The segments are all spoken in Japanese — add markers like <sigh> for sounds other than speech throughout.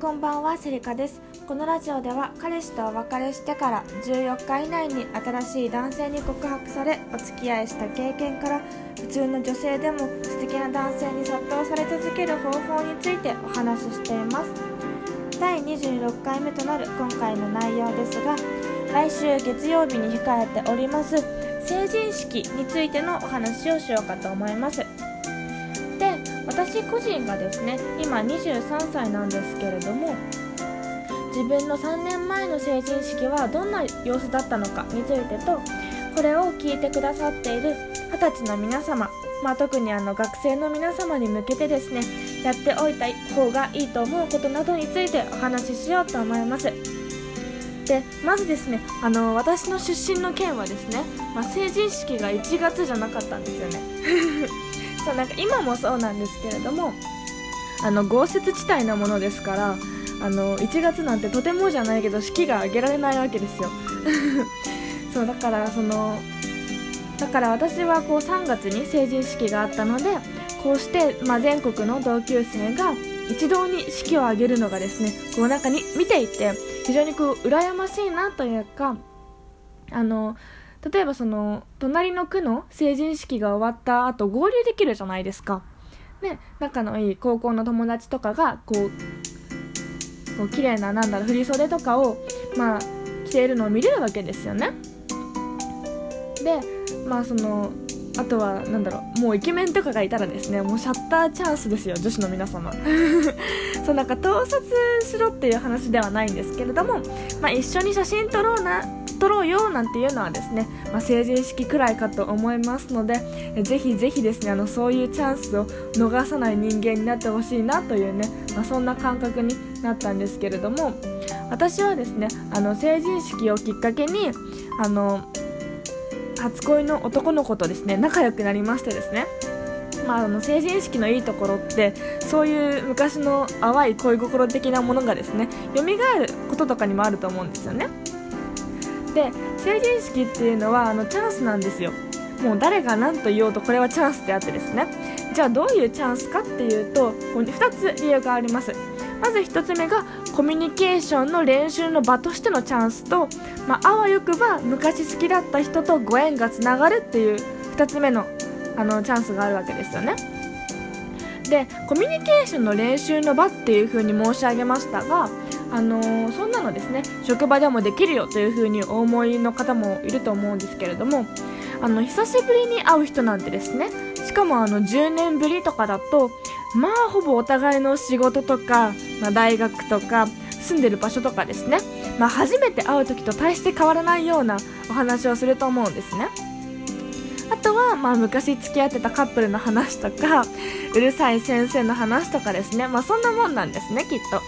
こんばんはセリカです。このラジオでは彼氏とお別れしてから14日以内に新しい男性に告白されお付き合いした経験から普通の女性でも素敵な男性に殺到され続ける方法についてお話ししています。第26回目となる今回の内容ですが来週月曜日に控えております成人式についてのお話をしようかと思います。私個人がですね今23歳なんですけれども自分の3年前の成人式はどんな様子だったのかについてとこれを聞いてくださっている二十歳の皆様、まあ、特にあの学生の皆様に向けてですねやっておいた方がいいと思うことなどについてお話ししようと思います。でまずですねあの私の出身の県はですね、まあ、成人式が1月じゃなかったんですよね。そうなんか今もそうなんですけれどもあの豪雪地帯なものですからあの1月なんてとてもじゃないけど式が挙げられないわけですよ。<laughs> そうだからそのだから私はこう3月に成人式があったのでこうして、まあ、全国の同級生が一堂に式を挙げるのがですねこうなんかに見ていて非常にこう羨ましいなというかあの例えばその隣の区の成人式が終わった後合流できるじゃないですか。ね、仲のいい高校の友達とかがこうこう綺麗ななんだろう振袖とかを、まあ、着ているのを見れるわけですよね。でまあそのあとはなんだろうもうイケメンとかがいたらですねもうシャッターチャンスですよ女子の皆様。<laughs> そうなんか盗撮しろっていう話ではないんですけれども、まあ、一緒に写真撮ろうな取ろうよなんていうのはですね、まあ、成人式くらいかと思いますのでぜひぜひですねあのそういうチャンスを逃さない人間になってほしいなというね、まあ、そんな感覚になったんですけれども私はですねあの成人式をきっかけにあの初恋の男の子とですね仲良くなりましてですね。まあ、あの成人式のいいところってそういう昔の淡い恋心的なものがですね蘇ることとかにもあると思うんですよね。で成人式っていうのはあのチャンスなんですよ。もう誰が何と言おうとこれはチャンスであってですね。じゃあどういうチャンスかっていうとここに2つ理由があります。まず1つ目がコミュニケーションの練習の場としてのチャンスと、まあ、あわよくば昔好きだった人とご縁がつながるっていう2つ目のあのチャンスがあるわけですよね。でコミュニケーションの練習の場っていう風に申し上げましたがあのー、そんなのですね職場でもできるよというふうにお思いの方もいると思うんですけれどもあの久しぶりに会う人なんてですねしかもあの10年ぶりとかだとまあほぼお互いの仕事とか、まあ、大学とか住んでる場所とかですね、まあ、初めて会う時と大して変わらないようなお話をすると思うんですね。あとは、まあ、昔付き合ってたカップルの話とか <laughs> うるさい先生の話とかですね、まあ、そんなもんなんですねきっと。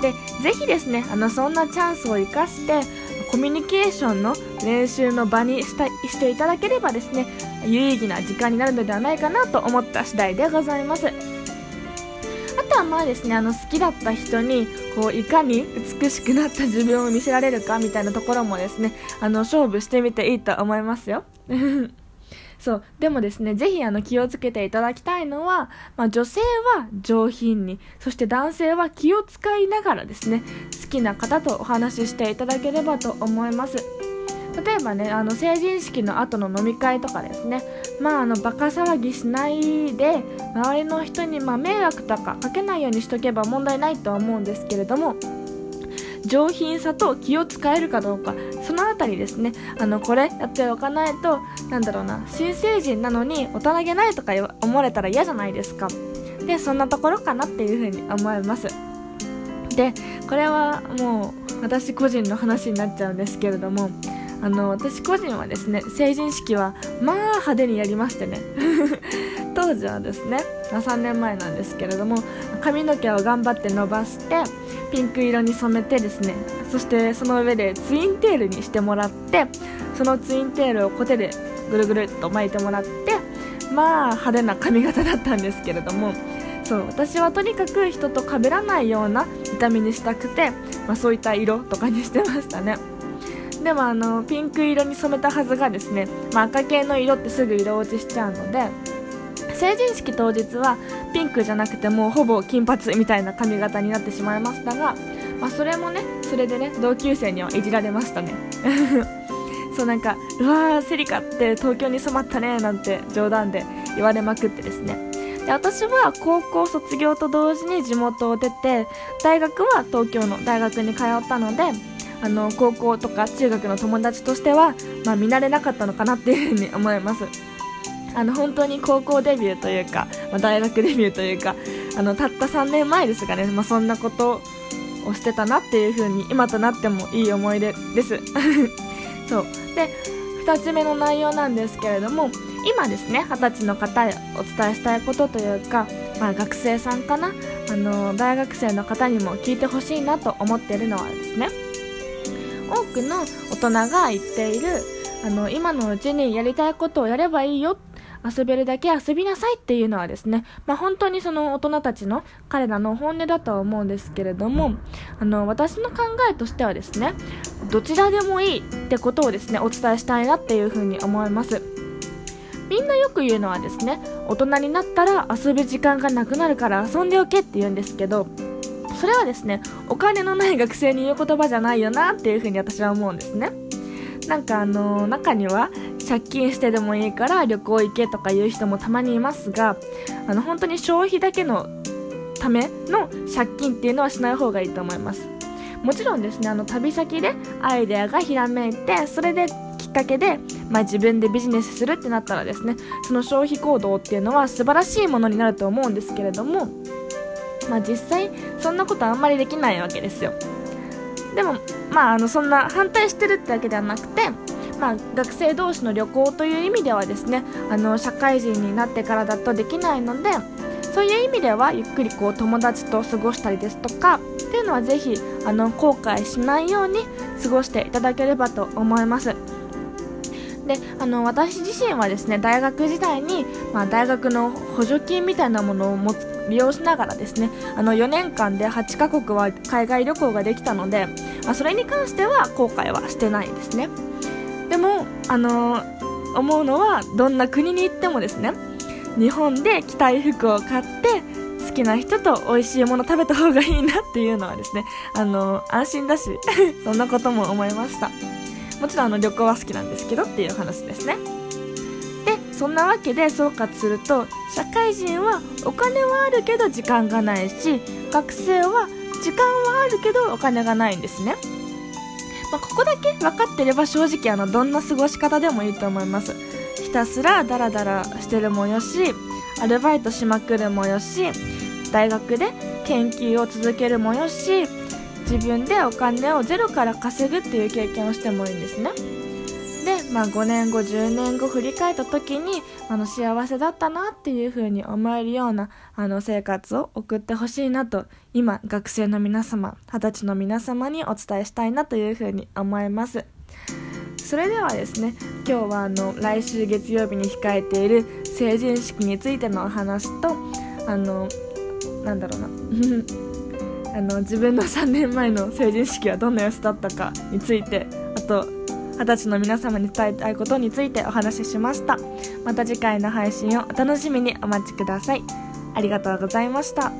でぜひですねあのそんなチャンスを生かしてコミュニケーションの練習の場にしたしていただければですね有意義な時間になるのではないかなと思った次第でございます。あまあですねあの好きだった人にこういかに美しくなった自分を見せられるかみたいなところもですねあの勝負してみていいと思いますよ。<laughs> そう。でもですねぜひあの気をつけていただきたいのは、まあ、女性は上品にそして男性は気を使いながらですね好きな方とお話ししていただければと思います。例えばねあの成人式の後の飲み会とかですね。まああのバカ騒ぎしないで周りの人にまあ迷惑とかかけないようにしとけば問題ないとは思うんですけれども上品さと気を使えるかどうかそのあたりですね。あのこれやっておかないとなんだろうな新成人なのに大人げないとか思われたら嫌じゃないですか。でそんなところかなっていうふうに思います。でこれはもう私個人の話になっちゃうんですけれどもあの私個人はですね成人式はまあ派手にやりましてね。<laughs> 当時はですね、まあ、3年前なんですけれども髪の毛を頑張って伸ばしてピンク色に染めてですねそしてその上でツインテールにしてもらってそのツインテールをコテでぐるぐるっと巻いてもらってまあ派手な髪型だったんですけれどもそう私はとにかく人と被らないような見た目にしたくて、まあ、そういった色とかにしてましたね。でもあのピンク色に染めたはずがですね、まあ、赤系の色ってすぐ色落ちしちゃうので成人式当日はピンクじゃなくてもうほぼ金髪みたいな髪型になってしまいましたが、まあ、それもねそれでね同級生にはいじられましたね。<laughs> そうなんかうわーセリカって東京に染まったねなんて冗談で言われまくってですね。で私は高校卒業と同時に地元を出て大学は東京の大学に通ったのであの高校とか中学の友達としては、まあ、見慣れなかったのかなっていうふうに思います。あの本当に高校デビューというか、まあ、大学デビューというかあのたった3年前ですがね、まあ、そんなことをしてたなっていう風に今となってもいい思い出です。<laughs> そう。で2つ目の内容なんですけれども今ですね二十歳の方へお伝えしたいことというか、まあ、学生さんかな。あの大学生の方にも聞いてほしいなと思っているのはですね多くの大人が言っているあの今のうちにやりたいことをやればいいよ。遊べるだけ遊びなさいっていうのはですね、まあ、本当にその大人たちの彼らの本音だとは思うんですけれどもあの私の考えとしてはですねどちらでもいいってことをですねお伝えしたいなっていうふうに思います。みんなよく言うのはですね大人になったら遊ぶ時間がなくなるから遊んでおけって言うんですけどそれはですねお金のない学生に言う言葉じゃないよなっていうふうに私は思うんですね。なんかあの中には借金してでもいいから旅行行けとか言う人もたまにいますがあの本当に消費だけのための借金っていうのはしない方がいいと思います。もちろんですねあの旅先でアイデアがひらめいてそれできっかけで、まあ、自分でビジネスするってなったらですねその消費行動っていうのは素晴らしいものになると思うんですけれども、まあ、実際そんなことあんまりできないわけですよでもまああのそんな反対してるってわけではなくてまあ、学生同士の旅行という意味ではですねあの社会人になってからだとできないのでそういう意味ではゆっくりこう友達と過ごしたりですとかっていうのはぜひあの後悔しないように過ごしていただければと思います。であの私自身はですね大学時代に、まあ、大学の補助金みたいなものを持つ利用しながらですねあの4年間で8カ国は海外旅行ができたので、まあ、それに関しては後悔はしてないですね。でも、あの、思うのはどんな国に行ってもですね日本で着たい服を買って好きな人と美味しいもの食べた方がいいなっていうのはですね、あの、安心だし <laughs> そんなことも思いましたもちろんあの旅行は好きなんですけどっていう話ですね。でそんなわけで総括すると社会人はお金はあるけど時間がないし学生は時間はあるけどお金がないんですね。まあ、ここだけ分かってれば正直あのどんな過ごし方でもいいと思います。ひたすらダラダラしてるもよしアルバイトしまくるもよし大学で研究を続けるもよし自分でお金をゼロから稼ぐっていう経験をしてもいいんですね。で、まあ、5年後10年後振り返った時にあの幸せだったなっていう風に思えるようなあの生活を送ってほしいなと今学生の皆様二十歳の皆様にお伝えしたいなという風に思います。それではですね今日はあの来週月曜日に控えている成人式についてのお話とあのなんだろうな。あの自分の3年前の成人式はどんな様子だったかについてあと二十歳の皆様に伝えたいことについてお話ししました。また次回の配信をお楽しみにお待ちください。ありがとうございました。